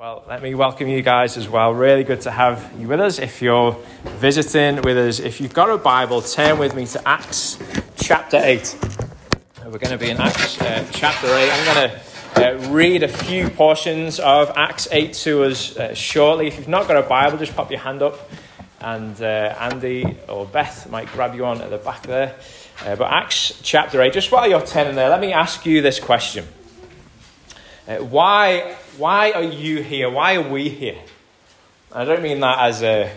Well, let me welcome you guys as well. Really good to have you with us. If you're visiting with us, if you've got a Bible, turn with me to Acts chapter 8. We're going to be in Acts uh, chapter 8. I'm going to uh, read a few portions of Acts 8 to us uh, shortly. If you've not got a Bible, just pop your hand up, and uh, Andy or Beth might grab you on at the back there. Uh, but Acts chapter 8, just while you're turning there, let me ask you this question. Uh, why, why are you here? Why are we here? I don't mean that as a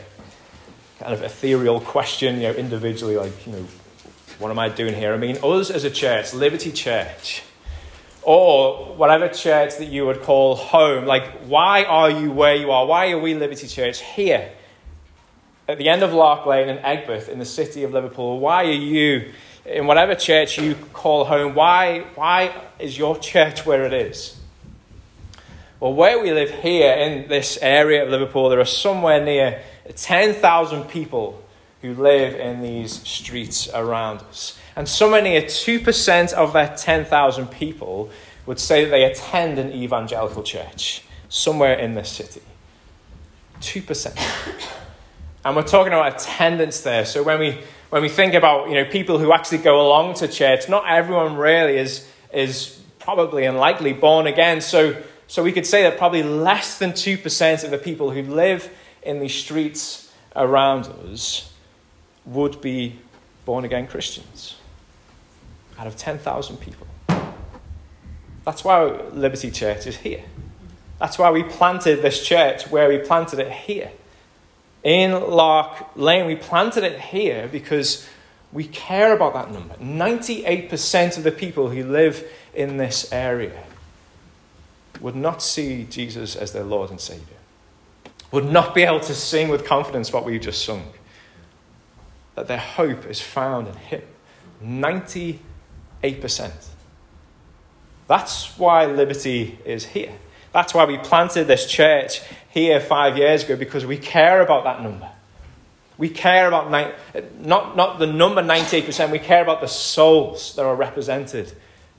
kind of ethereal question, you know, individually, like, you know, what am I doing here? I mean, us as a church, Liberty Church, or whatever church that you would call home, like, why are you where you are? Why are we, Liberty Church, here at the end of Lark Lane in Aigburth in the city of Liverpool? Why are you in whatever church you call home? Why, why is your church where it is? Well, where we live here in this area of Liverpool, there are somewhere near 10,000 people who live in these streets around us. And somewhere near 2% of that 10,000 people would say that they attend an evangelical church somewhere in this city. 2%. And we're talking about attendance there. So when we, when we think about you know, people who actually go along to church, not everyone really is, is probably and likely born again. So so we could say that probably less than 2% of the people who live in the streets around us would be born again Christians out of 10,000 people. That's why Liberty Church is here. That's why we planted this church where we planted it here. In Lark Lane, we planted it here because we care about that number. 98% of the people who live in this area would not see Jesus as their Lord and Savior, would not be able to sing with confidence what we've just sung, that their hope is found in Him. 98%. That's why liberty is here. That's why we planted this church here five years ago because we care about that number. We care about not, not the number 98%, we care about the souls that are represented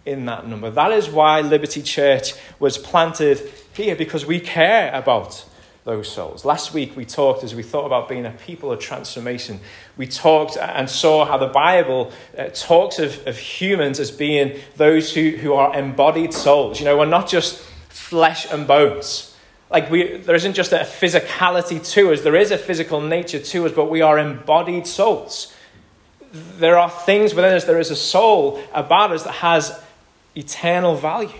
in that number. That is why Liberty Church was planted here, because we care about those souls. Last week we talked, as we thought about being a people of transformation, we talked and saw how the Bible uh, talks of, of humans as being those who, who are embodied souls. You know, we're not just flesh and bones. Like we, there isn't just a physicality to us, there is a physical nature to us, but we are embodied souls. There are things within us, there is a soul about us that has eternal value.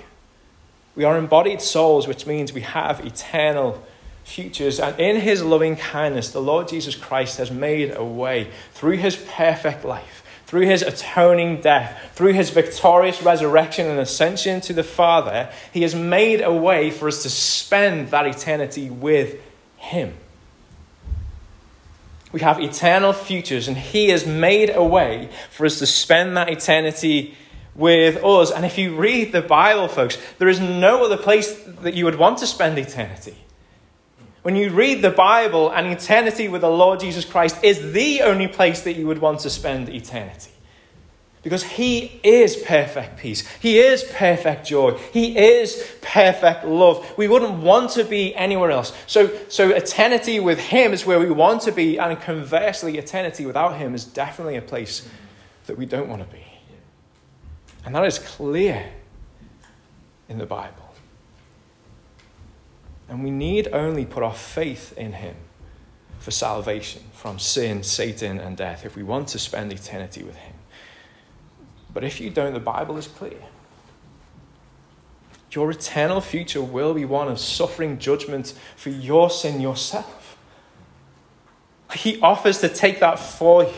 We are embodied souls, which means we have eternal futures. And in his loving kindness, the Lord Jesus Christ has made a way through his perfect life, through his atoning death, through his victorious resurrection and ascension to the Father. He has made a way for us to spend that eternity with him. We have eternal futures, and he has made a way for us to spend that eternity with us. And if you read the Bible, folks, there is no other place that you would want to spend eternity. When you read the Bible, and eternity with the Lord Jesus Christ is the only place that you would want to spend eternity. Because he is perfect peace. He is perfect joy. He is perfect love. We wouldn't want to be anywhere else. So, so eternity with him is where we want to be, and conversely, eternity without him is definitely a place that we don't want to be. And that is clear in the Bible. And we need only put our faith in Him for salvation from sin, Satan, and death if we want to spend eternity with Him. But if you don't, the Bible is clear. Your eternal future will be one of suffering judgment for your sin yourself. He offers to take that for you.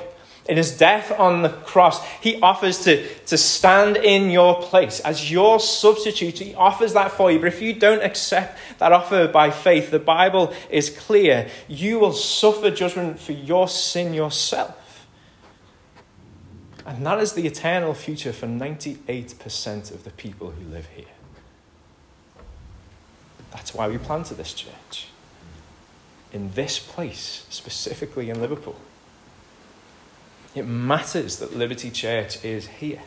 In his death on the cross, he offers to, to stand in your place as your substitute. He offers that for you. But if you don't accept that offer by faith, the Bible is clear. You will suffer judgment for your sin yourself. And that is the eternal future for 98% of the people who live here. That's why we planted this church. In this place, specifically in Liverpool. It matters that Liberty Church is here.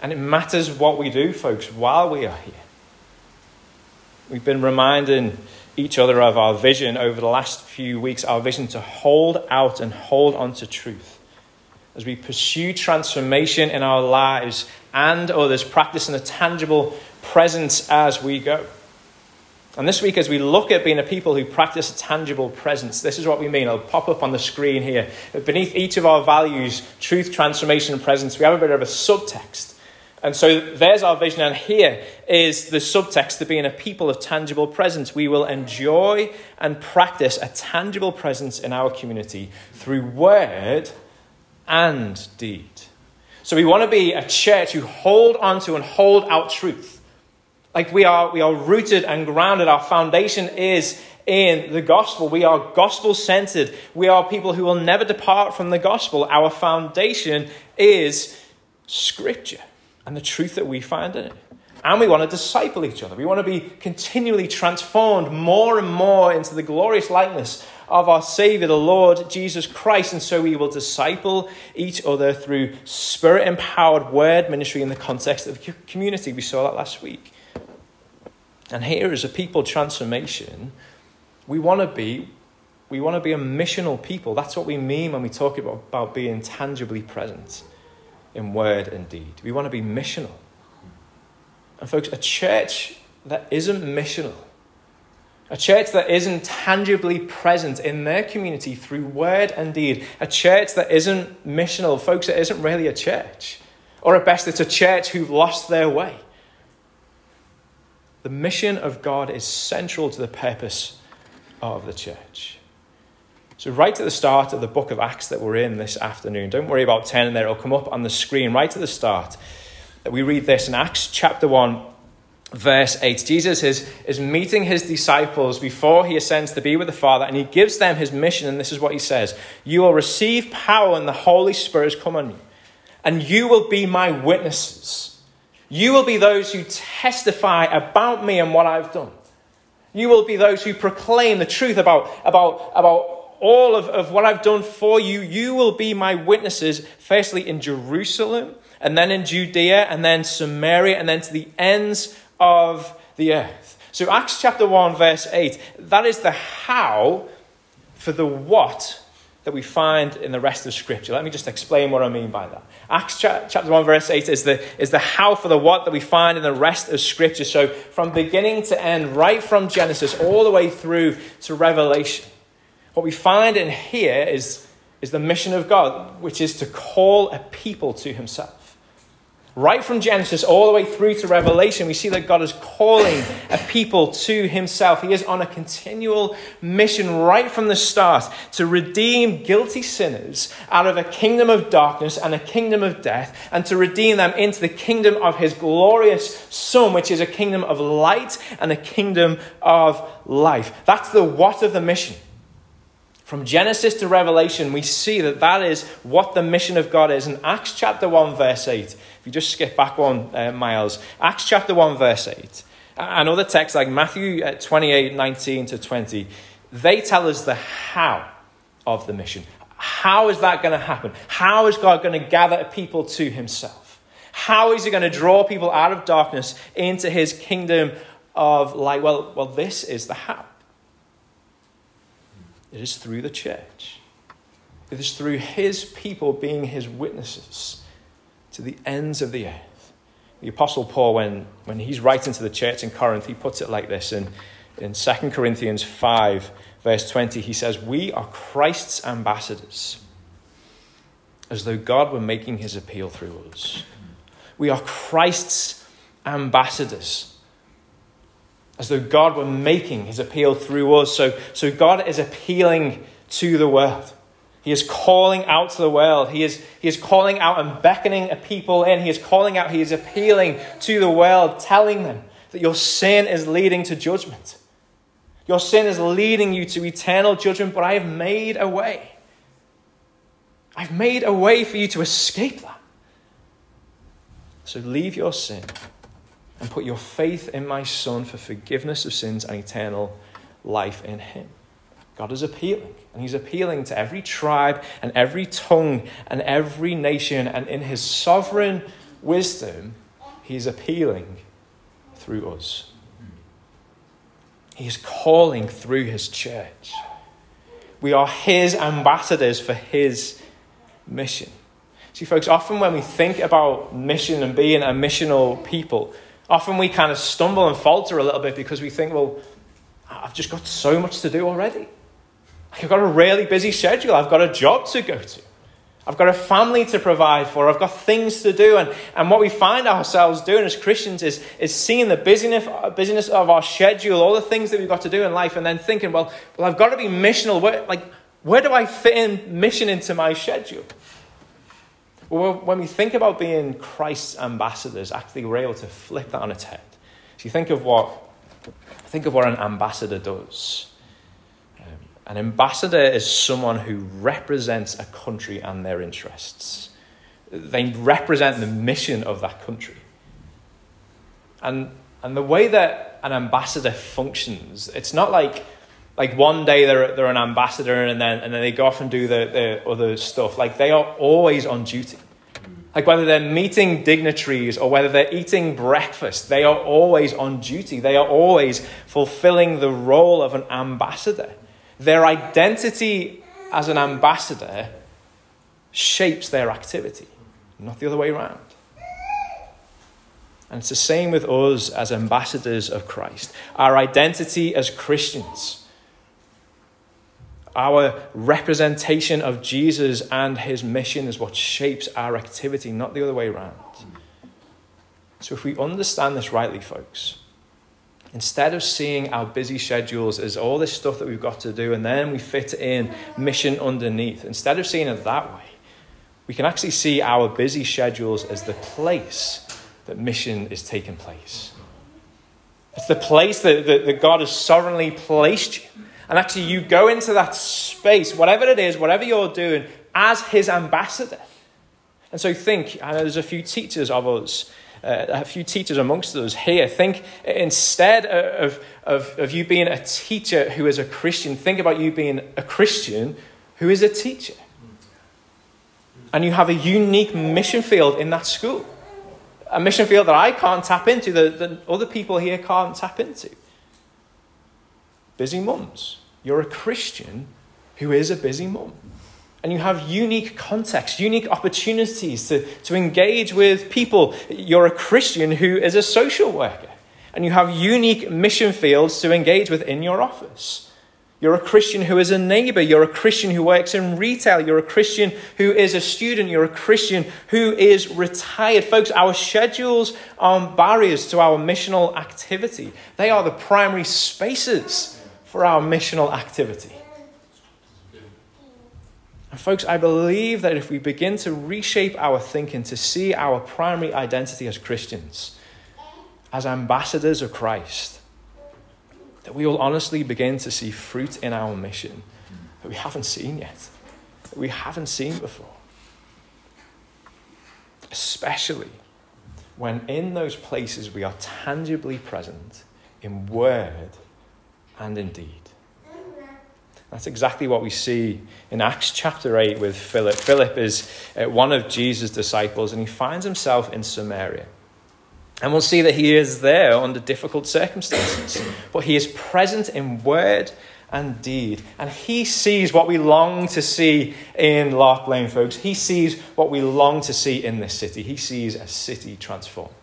And it matters what we do, folks, while we are here. We've been reminding each other of our vision over the last few weeks, our vision to hold out and hold on to truth. As we pursue transformation in our lives and others, practicing a tangible presence as we go. And this week, as we look at being a people who practice a tangible presence, this is what we mean. I'll pop up on the screen here. Beneath each of our values, truth, transformation, and presence, we have a bit of a subtext. And so there's our vision, and here is the subtext to being a people of tangible presence. We will enjoy and practice a tangible presence in our community through word and deed. So we want to be a church who hold onto and hold out truth like we are, we are rooted and grounded. Our foundation is in the gospel. We are gospel centered. We are people who will never depart from the gospel. Our foundation is scripture and the truth that we find in it. And we want to disciple each other. We want to be continually transformed more and more into the glorious likeness of our Savior, the Lord Jesus Christ. And so we will disciple each other through spirit empowered word ministry in the context of community. We saw that last week. And here is a people transformation. We want to be we want to be a missional people. That's what we mean when we talk about, about being tangibly present in word and deed. We want to be missional. And folks, a church that isn't missional, a church that isn't tangibly present in their community through word and deed, a church that isn't missional, folks, it isn't really a church. Or at best, it's a church who've lost their way. The mission of God is central to the purpose of the church. So, right at the start of the book of Acts that we're in this afternoon, don't worry about turning there, it'll come up on the screen right at the start. We read this in Acts chapter 1, verse 8. Jesus is, is meeting his disciples before he ascends to be with the Father, and he gives them his mission, and this is what he says You will receive power when the Holy Spirit has come on you, and you will be my witnesses you will be those who testify about me and what I've done. You will be those who proclaim the truth about, about, about all of, of what I've done for you. You will be my witnesses, firstly in Jerusalem, and then in Judea, and then Samaria, and then to the ends of the earth. So, Acts chapter 1, verse 8, that is the how for the what that we find in the rest of Scripture. Let me just explain what I mean by that. Acts chapter 1, verse 8 is the, is the how for the what that we find in the rest of Scripture. So, from beginning to end, right from Genesis all the way through to Revelation, what we find in here is, is the mission of God, which is to call a people to Himself. Right from Genesis all the way through to Revelation, we see that God is calling a people to himself. He is on a continual mission right from the start to redeem guilty sinners out of a kingdom of darkness and a kingdom of death, and to redeem them into the kingdom of his glorious Son, which is a kingdom of light and a kingdom of life. That's the what of the mission. From Genesis to Revelation, we see that that is what the mission of God is. In Acts chapter 1, verse 8, if you just skip back one, uh, Miles, Acts chapter 1, verse 8, and other texts like Matthew uh, 28, 19 to 20, they tell us the how of the mission. How is that going to happen? How is God going to gather people to himself? How is he going to draw people out of darkness into his kingdom of light? Well, well, this is the how. It is through the church. It is through his people being his witnesses to the ends of the earth. The Apostle Paul, when, when he's writing to the church in Corinth, he puts it like this in, in 2 Corinthians 5, verse 20. He says, We are Christ's ambassadors, as though God were making his appeal through us. We are Christ's ambassadors as though God were making his appeal through us. So, so God is appealing to the world. He is calling out to the world. He is, he is calling out and beckoning a people in. He is calling out, he is appealing to the world, telling them that your sin is leading to judgment. Your sin is leading you to eternal judgment, but I have made a way. I've made a way for you to escape that. So leave your sin and put your faith in my Son for forgiveness of sins and eternal life in Him. God is appealing, and He's appealing to every tribe and every tongue and every nation, and in His sovereign wisdom, He's appealing through us. He is calling through his church. We are his ambassadors for his mission. See, folks, often when we think about mission and being a missional people, often we kind of stumble and falter a little bit because we think, well, I've just got so much to do already. I've got a really busy schedule. I've got a job to go to. I've got a family to provide for. I've got things to do. And, and what we find ourselves doing as Christians is, is seeing the busyness, busyness of our schedule, all the things that we've got to do in life, and then thinking, well, well I've got to be missional. Where, like, where do I fit in mission into my schedule? Well, when we think about being Christ's ambassadors, actually, we're able to flip that on its head. So you think of what, think of what an ambassador does. An ambassador is someone who represents a country and their interests. They represent the mission of that country. And, and the way that an ambassador functions, it's not like, like one day they're, they're an ambassador and then, and then they go off and do the, the other stuff. Like they are always on duty. Like whether they're meeting dignitaries or whether they're eating breakfast, they are always on duty. They are always fulfilling the role of an ambassador. Their identity as an ambassador shapes their activity, not the other way around. And it's the same with us as ambassadors of Christ. Our identity as Christians, our representation of Jesus and his mission is what shapes our activity, not the other way around. So, if we understand this rightly, folks, Instead of seeing our busy schedules as all this stuff that we've got to do and then we fit in mission underneath, instead of seeing it that way, we can actually see our busy schedules as the place that mission is taking place. It's the place that, that, that God has sovereignly placed you. And actually, you go into that space, whatever it is, whatever you're doing, as His ambassador. And so think, I know there's a few teachers of us uh, a few teachers amongst us here. Think instead of, of, of you being a teacher who is a Christian, think about you being a Christian who is a teacher. And you have a unique mission field in that school. A mission field that I can't tap into, that, that other people here can't tap into. Busy mums. You're a Christian who is a busy mum and you have unique context, unique opportunities to, to engage with people. You're a Christian who is a social worker, and you have unique mission fields to engage with in your office. You're a Christian who is a neighbor. You're a Christian who works in retail. You're a Christian who is a student. You're a Christian who is retired. Folks, our schedules aren't barriers to our missional activity, they are the primary spaces for our missional activity. And folks, I believe that if we begin to reshape our thinking to see our primary identity as Christians, as ambassadors of Christ, that we will honestly begin to see fruit in our mission that we haven't seen yet, that we haven't seen before. Especially when in those places we are tangibly present in word and in deed. That's exactly what we see in Acts chapter 8 with Philip. Philip is uh, one of Jesus' disciples, and he finds himself in Samaria. And we'll see that he is there under difficult circumstances, but he is present in word and deed. And he sees what we long to see in Lark Lane, folks. He sees what we long to see in this city. He sees a city transformed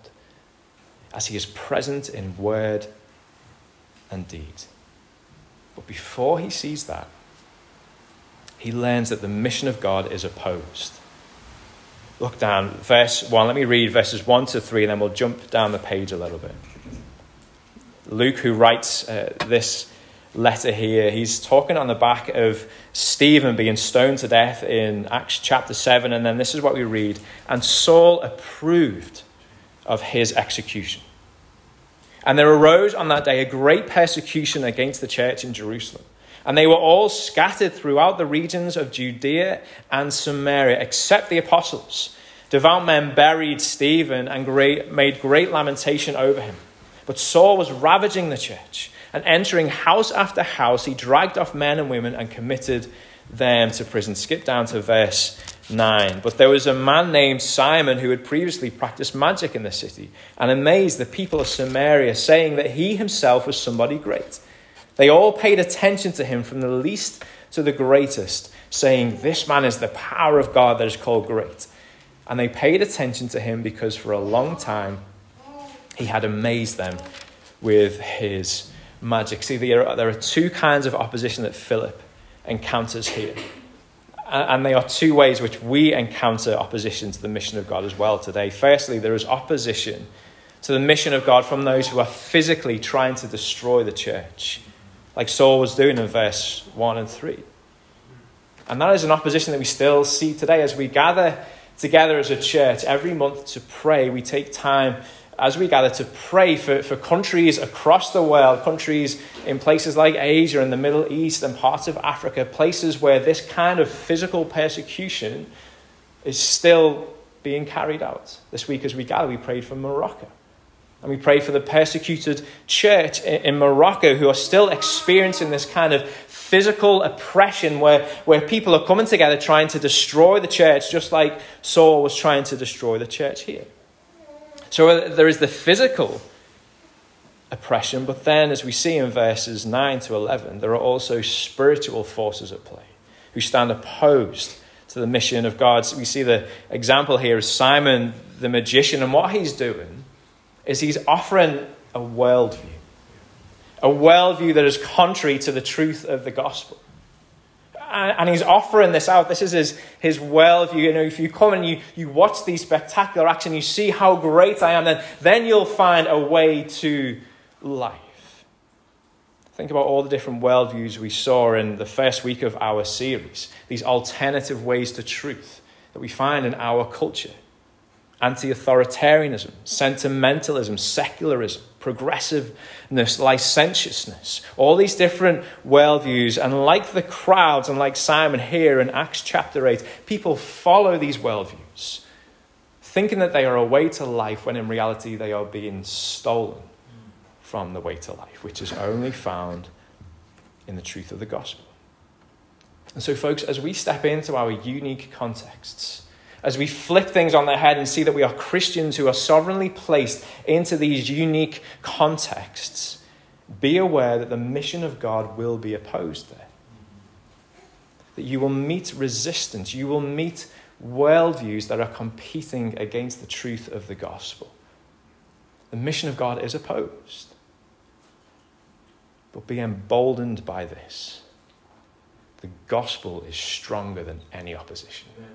as he is present in word and deed. But before he sees that, he learns that the mission of God is opposed. Look down, verse 1. Let me read verses 1 to 3, and then we'll jump down the page a little bit. Luke, who writes uh, this letter here, he's talking on the back of Stephen being stoned to death in Acts chapter 7, and then this is what we read. And Saul approved of his execution. And there arose on that day a great persecution against the church in Jerusalem. And they were all scattered throughout the regions of Judea and Samaria, except the apostles. Devout men buried Stephen and great, made great lamentation over him. But Saul was ravaging the church, and entering house after house, he dragged off men and women and committed them to prison. Skip down to verse 9. But there was a man named Simon who had previously practiced magic in the city and amazed the people of Samaria, saying that he himself was somebody great. They all paid attention to him from the least to the greatest, saying, This man is the power of God that is called great. And they paid attention to him because for a long time he had amazed them with his magic. See, there are, there are two kinds of opposition that Philip encounters here. And they are two ways which we encounter opposition to the mission of God as well today. Firstly, there is opposition to the mission of God from those who are physically trying to destroy the church, like Saul was doing in verse 1 and 3. And that is an opposition that we still see today as we gather together as a church every month to pray. We take time as we gather to pray for, for countries across the world, countries in places like Asia and the Middle East and parts of Africa, places where this kind of physical persecution is still being carried out. This week, as we gather, we prayed for Morocco. And we pray for the persecuted church in Morocco who are still experiencing this kind of physical oppression where, where people are coming together trying to destroy the church, just like Saul was trying to destroy the church here. So uh, there is the physical oppression, but then, as we see in verses 9 to 11, there are also spiritual forces at play who stand opposed to the mission of God. So we see the example here of Simon the magician, and what he's doing is he's offering a worldview, a worldview that is contrary to the truth of the gospel and he's offering this out. This is his, his worldview. You know, if you come and you, you watch these spectacular acts and you see how great I am, then, then you'll find a way to life. Think about all the different worldviews we saw in the first week of our series, these alternative ways to truth that we find in our culture anti authoritarianism, sentimentalism, secularism, progressiveness, licentiousness, all these different worldviews. And like the crowds and like Simon here in Acts chapter 8, people follow these worldviews, thinking that they are a way to life when in reality they are being stolen from the way to life, which is only found in the truth of the gospel. And so, folks, as we step into our unique contexts, as we flip things on their head and see that we are Christians who are sovereignly placed into these unique contexts, be aware that the mission of God will be opposed there. That you will meet resistance, you will meet worldviews that are competing against the truth of the gospel. The mission of God is opposed. But be emboldened by this. The gospel is stronger than any opposition. Amen.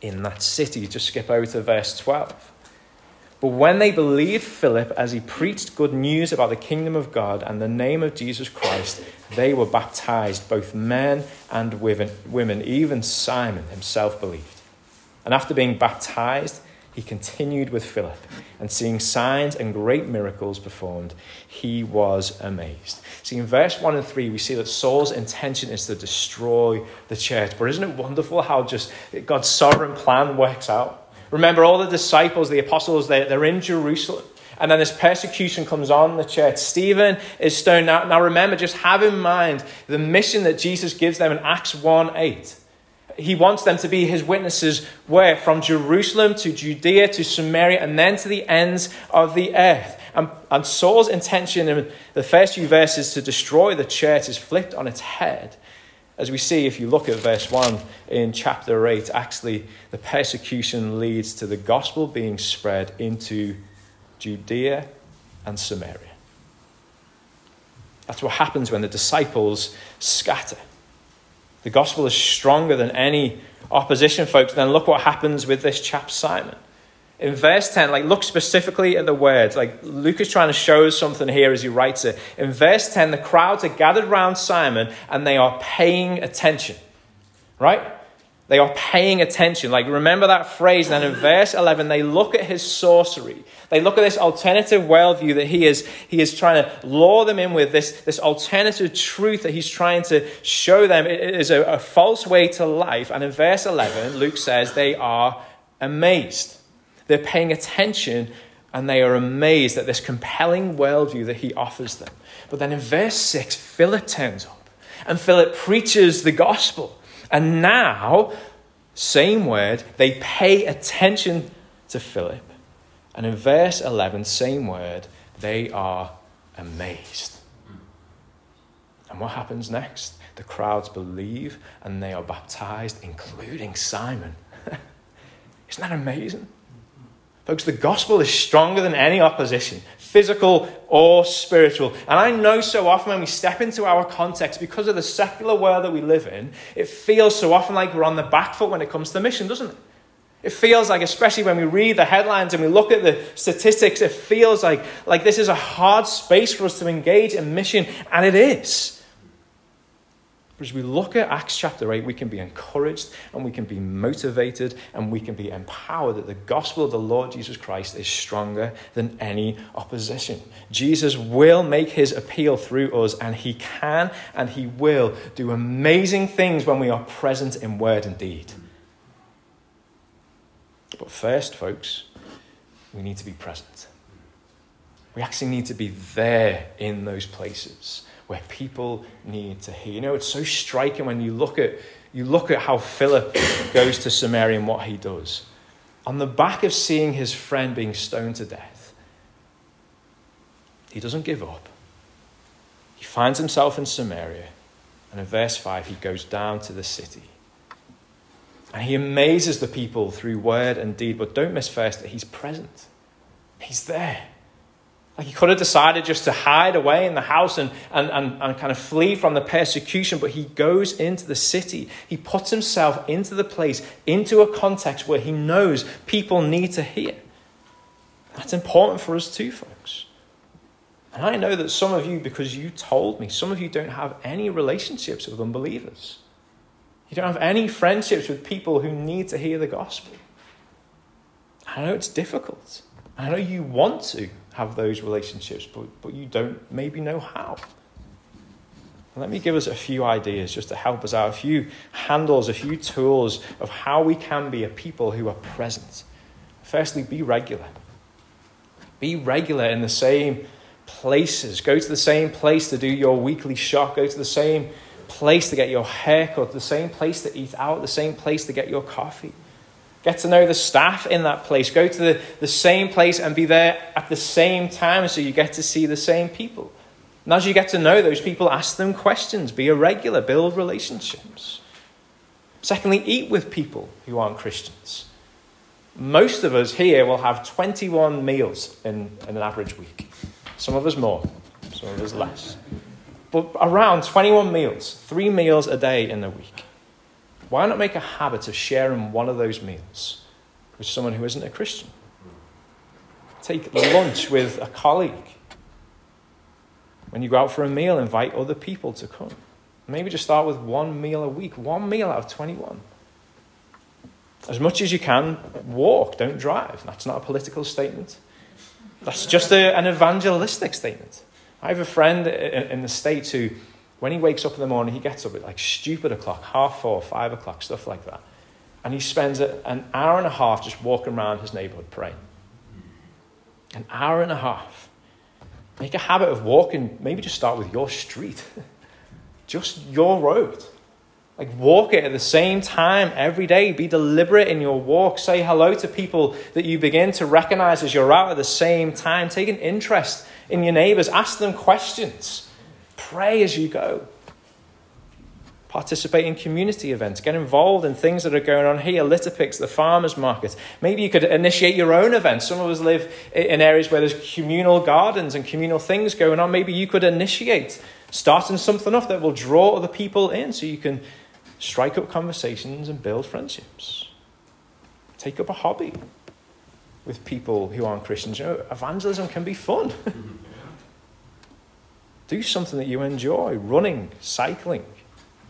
in that city. Just skip over to verse 12. But when they believed Philip as he preached good news about the kingdom of God and the name of Jesus Christ, they were baptized, both men and women. Even Simon himself believed. And after being baptized, he continued with Philip, and seeing signs and great miracles performed, he was amazed. See, in verse 1 and 3, we see that Saul's intention is to destroy the church. But isn't it wonderful how just God's sovereign plan works out? Remember, all the disciples, the apostles, they're, in Jerusalem. And then this persecution comes on the church. Stephen is stoned. Now, now remember, just have in mind the mission that Jesus gives them in Acts 1 8 he wants them to be his witnesses where? From Jerusalem to Judea to Samaria and then to the ends of the earth. And, and Saul's intention in the first few verses to destroy the church is flipped on its head. As we see, if you look at verse 1 in chapter 8, actually, the persecution leads to the gospel being spread into Judea and Samaria. That's what happens when the disciples scatter. The gospel is stronger than any opposition, folks. Then look what happens with this chap, Simon. In verse 10, like look specifically at the words. Like Luke is trying to show us something here as he writes it. In verse 10, the crowds are gathered around Simon and they are paying attention. Right? They are paying attention. Like, remember that phrase. Then in verse 11, they look at his sorcery. They look at this alternative worldview that he is, he is trying to lure them in with, this, this alternative truth that he's trying to show them it is a, a false way to life. And in verse 11, Luke says they are amazed. They're paying attention and they are amazed at this compelling worldview that he offers them. But then in verse 6, Philip turns up and Philip preaches the gospel. And now, same word, they pay attention to Philip. And in verse 11, same word, they are amazed. And what happens next? The crowds believe and they are baptized, including Simon. Isn't that amazing? Folks, the gospel is stronger than any opposition, physical or spiritual. And I know so often when we step into our context, because of the secular world that we live in, it feels so often like we're on the back foot when it comes to mission, doesn't it? It feels like, especially when we read the headlines and we look at the statistics, it feels like, like this is a hard space for us to engage in mission, and it is. But as we look at Acts chapter 8, we can be encouraged and we can be motivated and we can be empowered that the gospel of the Lord Jesus Christ is stronger than any opposition. Jesus will make his appeal through us, and he can and he will do amazing things when we are present in word and deed. But first, folks, we need to be present. We actually need to be there in those places where people need to hear. You know, it's so striking when you look at you look at how Philip goes to Samaria and what he does. On the back of seeing his friend being stoned to death, he doesn't give up. He finds himself in Samaria, and in verse 5, he goes down to the city. And he amazes the people through word and deed, but don't miss first that he's present. He's there. He could have decided just to hide away in the house and, and, and, and kind of flee from the persecution, but he goes into the city. He puts himself into the place, into a context where he knows people need to hear. That's important for us too, folks. And I know that some of you, because you told me, some of you don't have any relationships with unbelievers. You don't have any friendships with people who need to hear the gospel. I know it's difficult. I know you want to have those relationships, but, but you don't maybe know how. Let me give us a few ideas just to help us out, a few handles, a few tools of how we can be a people who are present. Firstly, be regular. Be regular in the same places. Go to the same place to do your weekly shop. Go to the same place to get your haircut, the same place to eat out, the same place to get your coffee. Get to know the staff in that place. Go to the, the same place and be there at the same time so you get to see the same people. And as you get to know those people, ask them questions. Be a regular, build relationships. Secondly, eat with people who aren't Christians. Most of us here will have 21 meals in, in an average week. Some of us more, some of us less. But around 21 meals, three meals a day in a week. Why not make a habit of sharing one of those meals with someone who isn't a Christian? Take lunch with a colleague. When you go out for a meal, invite other people to come. Maybe just start with one meal a week, one meal out of 21. As much as you can, walk, don't drive. That's not a political statement. That's just a, an evangelistic statement. I have a friend in the States who when he wakes up in the morning, he gets up at like stupid o'clock, half four, five o'clock, stuff like that. And he spends an hour and a half just walking around his neighborhood praying. An hour and a half. Make a habit of walking, maybe just start with your street, just your road. Like, walk it at the same time every day. Be deliberate in your walk. Say hello to people that you begin to recognize as you're out at the same time. Take an interest in your neighbors. Ask them questions. Pray as you go. Participate in community events. Get involved in things that are going on here. Litter picks, the farmers market. Maybe you could initiate your own events. Some of us live in areas where there's communal gardens and communal things going on. Maybe you could initiate starting something off that will draw other people in so you can strike up conversations and build friendships. Take up a hobby with people who aren't Christians. You know, evangelism can be fun. Do something that you enjoy running, cycling,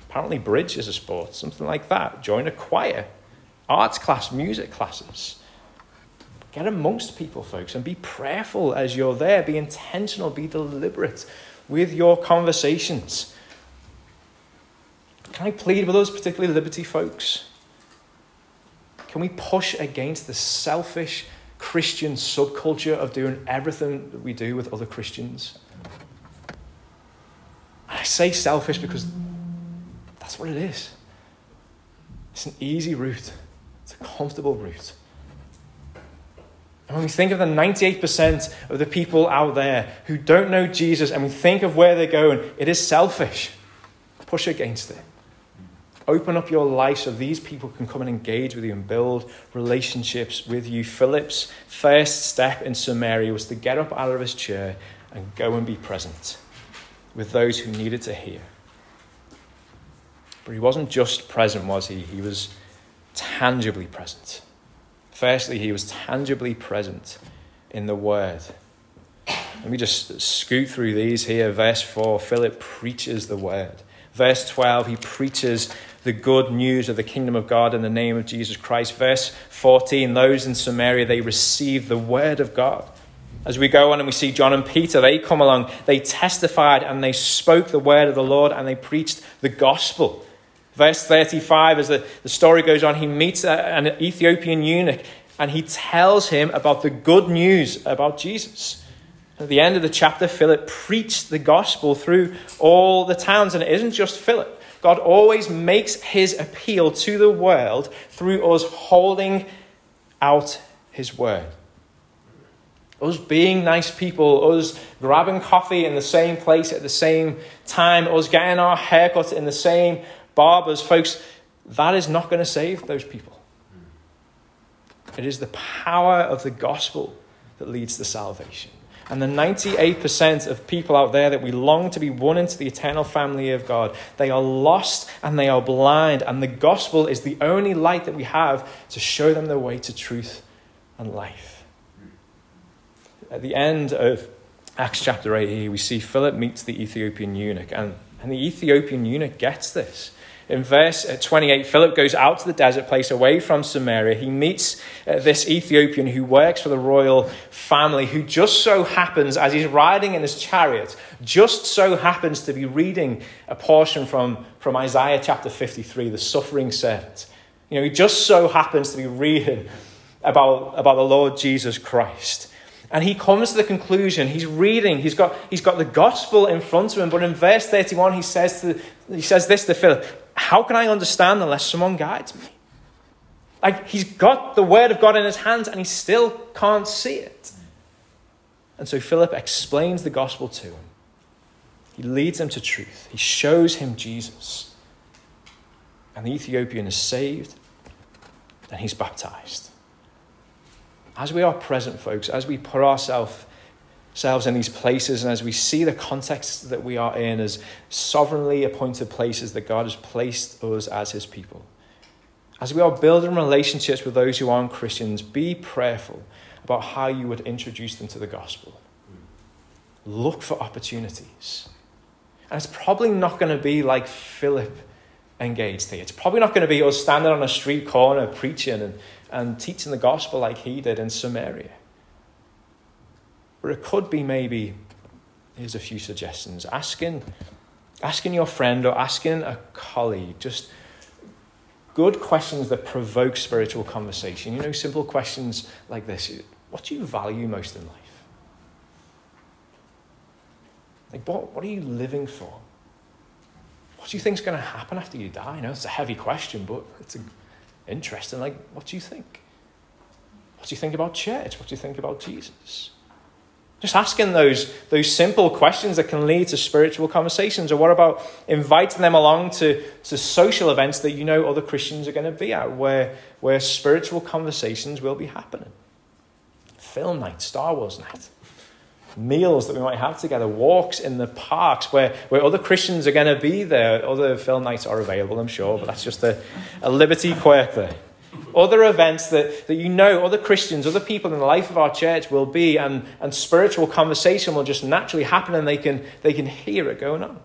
Apparently, bridge is a sport, something like that. Join a choir, arts class, music classes. Get amongst people, folks, and be prayerful as you're there. Be intentional, be deliberate with your conversations. Can I plead with us, particularly Liberty folks? Can we push against the selfish Christian subculture of doing everything that we do with other Christians? Say selfish because that's what it is. It's an easy route, it's a comfortable route. And when we think of the 98% of the people out there who don't know Jesus and we think of where they're going, it is selfish. Push against it. Open up your life so these people can come and engage with you and build relationships with you. Philip's first step in Samaria was to get up out of his chair and go and be present with those who needed to hear. But he wasn't just present, was he? He was tangibly present. Firstly, he was tangibly present in the word. Let me just scoot through these here. Verse 4 Philip preaches the word. Verse 12, he preaches the good news of the kingdom of God in the name of Jesus Christ. Verse 14, those in Samaria, they receive the word of God. As we go on and we see John and Peter, they come along, they testified and they spoke the word of the Lord and they preached the gospel. Verse 35, as the, the story goes on, he meets an Ethiopian eunuch and he tells him about the good news about Jesus. At the end of the chapter, Philip preached the gospel through all the towns. And it isn't just Philip. God always makes his appeal to the world through us holding out his word. Us being nice people, us grabbing coffee in the same place at the same time, us getting our haircut in the same barbers, folks, that is not going to save those people. It is the power of the gospel that leads to salvation. And the 98% of people out there that we long to be won into the eternal family of God, they are lost and they are blind. And the gospel is the only light that we have to show them the way to truth and life. At the end of Acts chapter 8, here we see Philip meets the Ethiopian eunuch. And, and the Ethiopian eunuch gets this. In verse uh, 28, Philip goes out to the desert place away from Samaria. He meets uh, this Ethiopian who works for the royal family, who just so happens, as he's riding in his chariot, just so happens to be reading a portion from, from Isaiah chapter 53, the suffering servant. You know, he just so happens to be reading about, about the Lord Jesus Christ. And he comes to the conclusion, he's reading, he's got, he's got the gospel in front of him, but in verse 31, he says, to, he says this to Philip how can I understand unless someone guides me? Like, he's got the word of God in his hands and he still can't see it. And so Philip explains the gospel to him. He leads him to truth, he shows him Jesus. And the Ethiopian is saved and he's baptized. As we are present, folks, as we put ourselves in these places and as we see the context that we are in as sovereignly appointed places that God has placed us as his people. As we are building relationships with those who aren't Christians, be prayerful about how you would introduce them to the gospel. Look for opportunities. And it's probably not going to be like Philip engaged here. It's probably not going to be us standing on a street corner preaching and, and teaching the gospel like he did in Samaria. Or it could be maybe, here's a few suggestions asking, asking your friend or asking a colleague just good questions that provoke spiritual conversation. You know, simple questions like this What do you value most in life? Like, what, what are you living for? What do you think is going to happen after you die? I know it's a heavy question, but it's a, interesting. Like, what do you think? What do you think about church? What do you think about Jesus? Just asking those, those simple questions that can lead to spiritual conversations. Or what about inviting them along to, to social events that you know other Christians are going to be at, where, where spiritual conversations will be happening? Film night, Star Wars night, meals that we might have together, walks in the parks where, where other Christians are going to be there. Other film nights are available, I'm sure, but that's just a, a liberty quirk there other events that, that you know other Christians, other people in the life of our church will be, and, and spiritual conversation will just naturally happen and they can, they can hear it going on.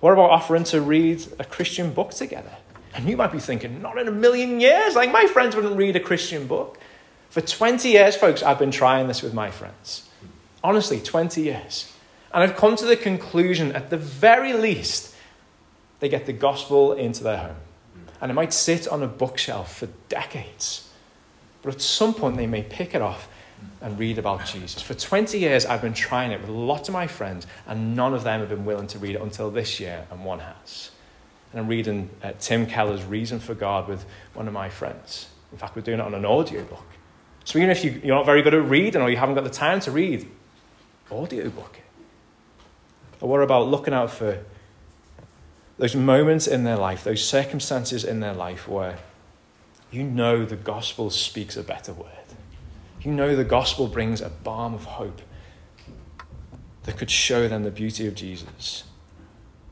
What about offering to read a Christian book together? And you might be thinking, not in a million years. Like, my friends wouldn't read a Christian book. For 20 years, folks, I've been trying this with my friends. Honestly, 20 years. And I've come to the conclusion, at the very least, they get the gospel into their home. And it might sit on a bookshelf for decades. But at some point, they may pick it off and read about Jesus. For 20 years, I've been trying it with lots of my friends, and none of them have been willing to read it until this year, and one has. And I'm reading uh, Tim Keller's Reason for God with one of my friends. In fact, we're doing it on an audio book. So even if you, you're not very good at reading or you haven't got the time to read, audio book it. Or what about looking out for those moments in their life, those circumstances in their life where you know the gospel speaks a better word? You know the gospel brings a balm of hope that could show them the beauty of Jesus.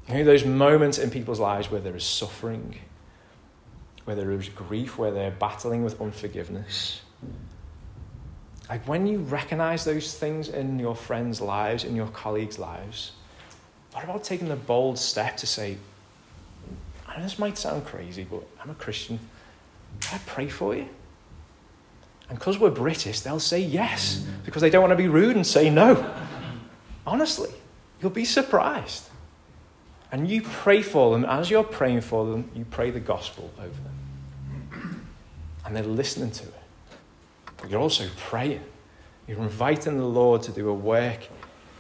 You know, those moments in people's lives where there is suffering, where there is grief, where they're battling with unforgiveness. Like when you recognize those things in your friends' lives, in your colleagues' lives, what about taking the bold step to say, I know this might sound crazy, but I'm a Christian. Can I pray for you? And because we're British, they'll say yes, because they don't want to be rude and say no. Honestly, you'll be surprised. And you pray for them. As you're praying for them, you pray the gospel over them. And they're listening to it. But you're also praying. You're inviting the Lord to do a work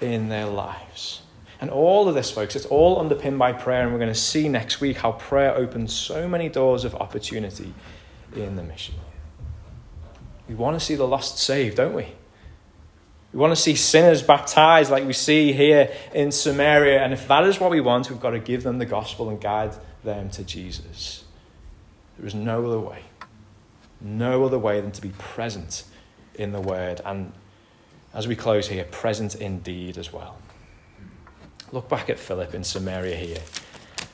in their lives. And all of this, folks, it's all underpinned by prayer. And we're going to see next week how prayer opens so many doors of opportunity in the mission. We want to see the lost saved, don't we? We want to see sinners baptized like we see here in Samaria. And if that is what we want, we've got to give them the gospel and guide them to Jesus. There is no other way. No other way than to be present in the word. And as we close here, present indeed as well. Look back at Philip in Samaria here.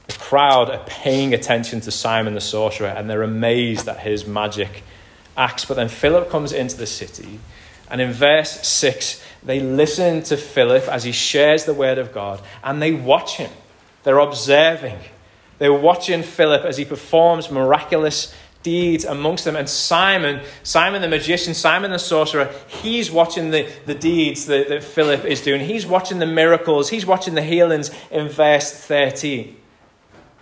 The crowd are paying attention to Simon the sorcerer and they're amazed at his magic acts. But then Philip comes into the city and in verse 6, they listen to Philip as he shares the word of God and they watch him. They're observing. They're watching Philip as he performs miraculous deeds amongst them. And Simon, Simon the magician, Simon the sorcerer, he's watching the, the deeds that, that Philip is doing. He's watching the miracles. He's watching the healings in verse 13.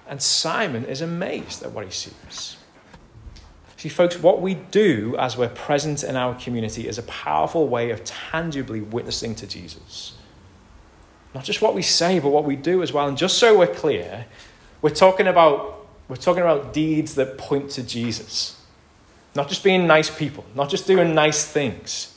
And Simon is amazed at what he sees. See, folks, what we do as we're present in our community is a powerful way of tangibly witnessing to Jesus. Not just what we say, but what we do as well. And just so we're clear, we're talking about, we're talking about deeds that point to Jesus. Not just being nice people, not just doing nice things.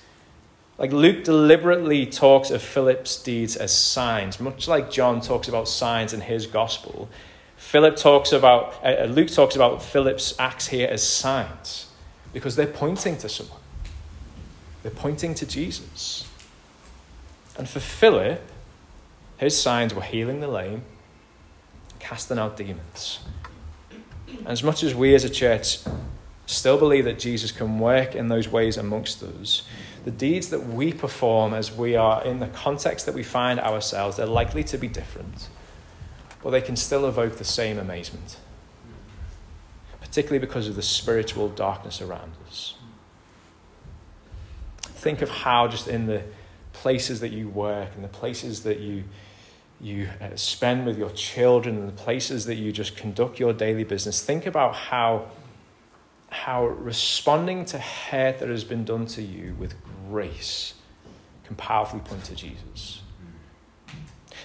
Like Luke deliberately talks of Philip's deeds as signs, much like John talks about signs in his gospel. Philip talks about, uh, uh, Luke talks about Philip's acts here as signs because they're pointing to someone. They're pointing to Jesus. And for Philip, his signs were healing the lame, casting out demons. And as much as we as a church still believe that Jesus can work in those ways amongst us, the deeds that we perform as we are in the context that we find ourselves, they're likely to be different but they can still evoke the same amazement, particularly because of the spiritual darkness around us. Think of how, just in the places that you work and the places that you, you uh, spend with your children and the places that you just conduct your daily business, think about how, how responding to hurt that has been done to you with grace can powerfully point to Jesus.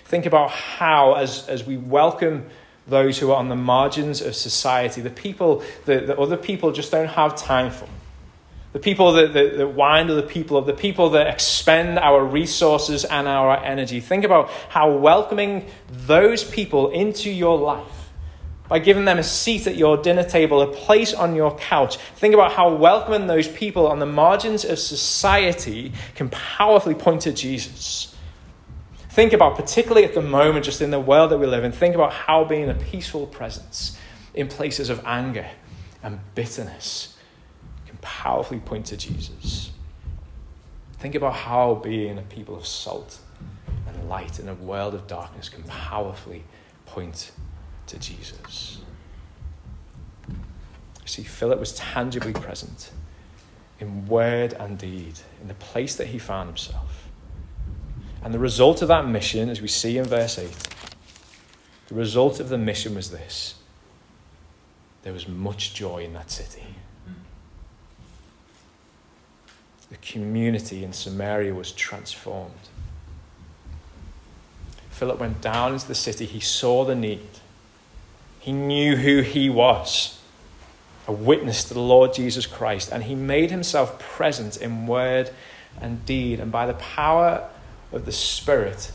Think about how, as, as we welcome those who are on the margins of society, the people that, that other people just don't have time for, the people that, that, that wind other people of the people that expend our resources and our energy. Think about how welcoming those people into your life by giving them a seat at your dinner table, a place on your couch. Think about how welcoming those people on the margins of society can powerfully point to Jesus. Think about, particularly at the moment, just in the world that we live in, think about how being a peaceful presence in places of anger and bitterness powerfully point to Jesus. Think about how being a people of salt and light in a world of darkness can powerfully point to Jesus. See, Philip was tangibly present in word and deed in the place that he found himself. And the result of that mission, as we see in verse 8, the result of the mission was this there was much joy in that city. The community in Samaria was transformed. Philip went down into the city. He saw the need. He knew who he was a witness to the Lord Jesus Christ. And he made himself present in word and deed. And by the power of the Spirit,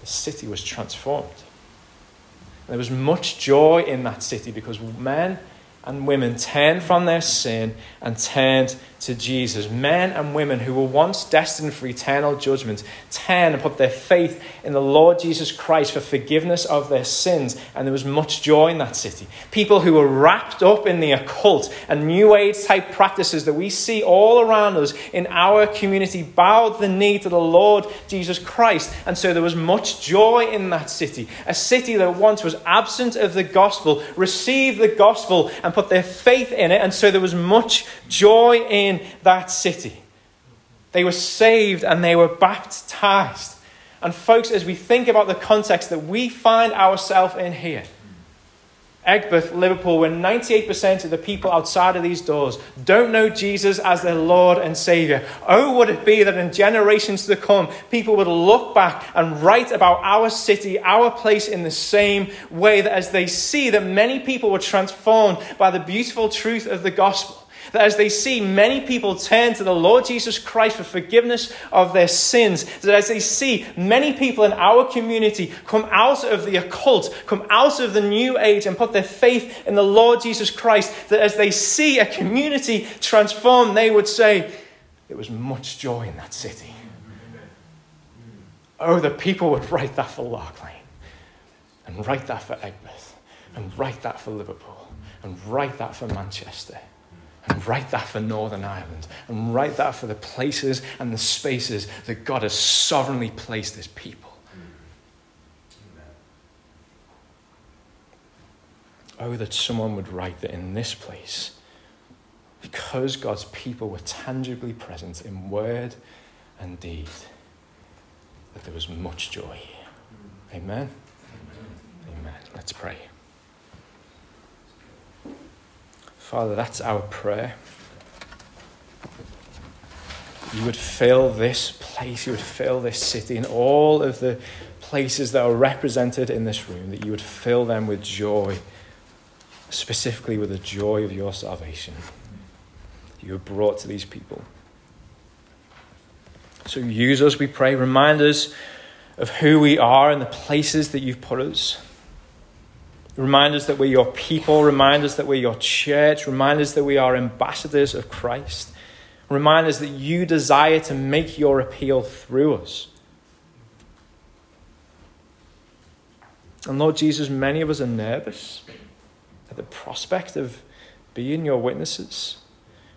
the city was transformed. And there was much joy in that city because men and women turned from their sin and turned to Jesus. Men and women who were once destined for eternal judgment turned and put their faith in the Lord Jesus Christ for forgiveness of their sins, and there was much joy in that city. People who were wrapped up in the occult and New Age type practices that we see all around us in our community bowed the knee to the Lord Jesus Christ, and so there was much joy in that city. A city that once was absent of the gospel received the gospel and put their faith in it, and so there was much joy in that city. They were saved and they were baptized. And, folks, as we think about the context that we find ourselves in here, Aigburth, Liverpool, where 98% of the people outside of these doors don't know Jesus as their Lord and Savior. Oh, would it be that in generations to come, people would look back and write about our city, our place in the same way that as they see that many people were transformed by the beautiful truth of the gospel. That as they see many people turn to the Lord Jesus Christ for forgiveness of their sins, that as they see many people in our community come out of the occult, come out of the new age, and put their faith in the Lord Jesus Christ, that as they see a community transformed, they would say, There was much joy in that city. Oh, the people would write that for Lark Lane, and write that for Aigburth, and write that for Liverpool, and write that for Manchester and write that for Northern Ireland, and write that for the places and the spaces that God has sovereignly placed his people. Mm. Oh, that someone would write that in this place, because God's people were tangibly present in word and deed, that there was much joy here. Mm. Amen. Amen. Let's pray. Father, that's our prayer. You would fill this place, you would fill this city, and all of the places that are represented in this room, that you would fill them with joy, specifically with the joy of your salvation. You have brought to these people. So use us, we pray. Remind us of who we are and the places that you've put us. Remind us that we're your people. Remind us that we're your church. Remind us that we are ambassadors of Christ. Remind us that you desire to make your appeal through us. And Lord Jesus, many of us are nervous at the prospect of being your witnesses.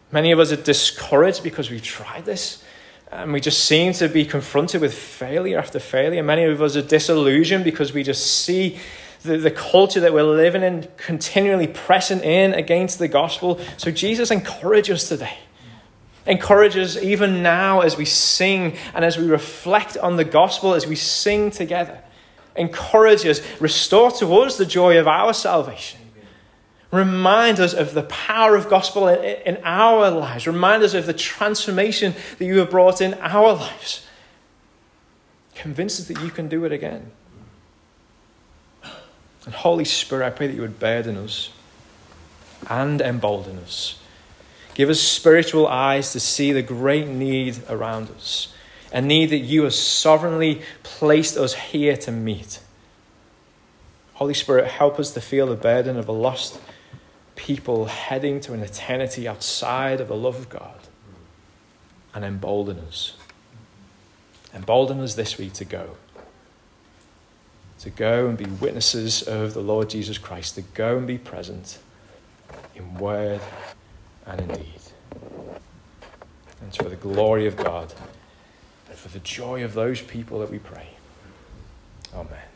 Many of us are discouraged because we've tried this and we just seem to be confronted with failure after failure. Many of us are disillusioned because we just see the, the culture that we're living in continually pressing in against the gospel. So Jesus encourages us today. Encourages even now as we sing and as we reflect on the gospel, as we sing together. Encourages, restore to us the joy of our salvation. Remind us of the power of gospel in our lives. Remind us of the transformation that you have brought in our lives. Convince us that you can do it again. And Holy Spirit, I pray that you would burden us and embolden us. Give us spiritual eyes to see the great need around us, a need that you have sovereignly placed us here to meet. Holy Spirit, help us to feel the burden of a lost people heading to an eternity outside of the love of God and embolden us. Embolden us this week to go to go and be witnesses of the Lord Jesus Christ, to go and be present in word and in deed. And it's for the glory of God and for the joy of those people that we pray. Amen.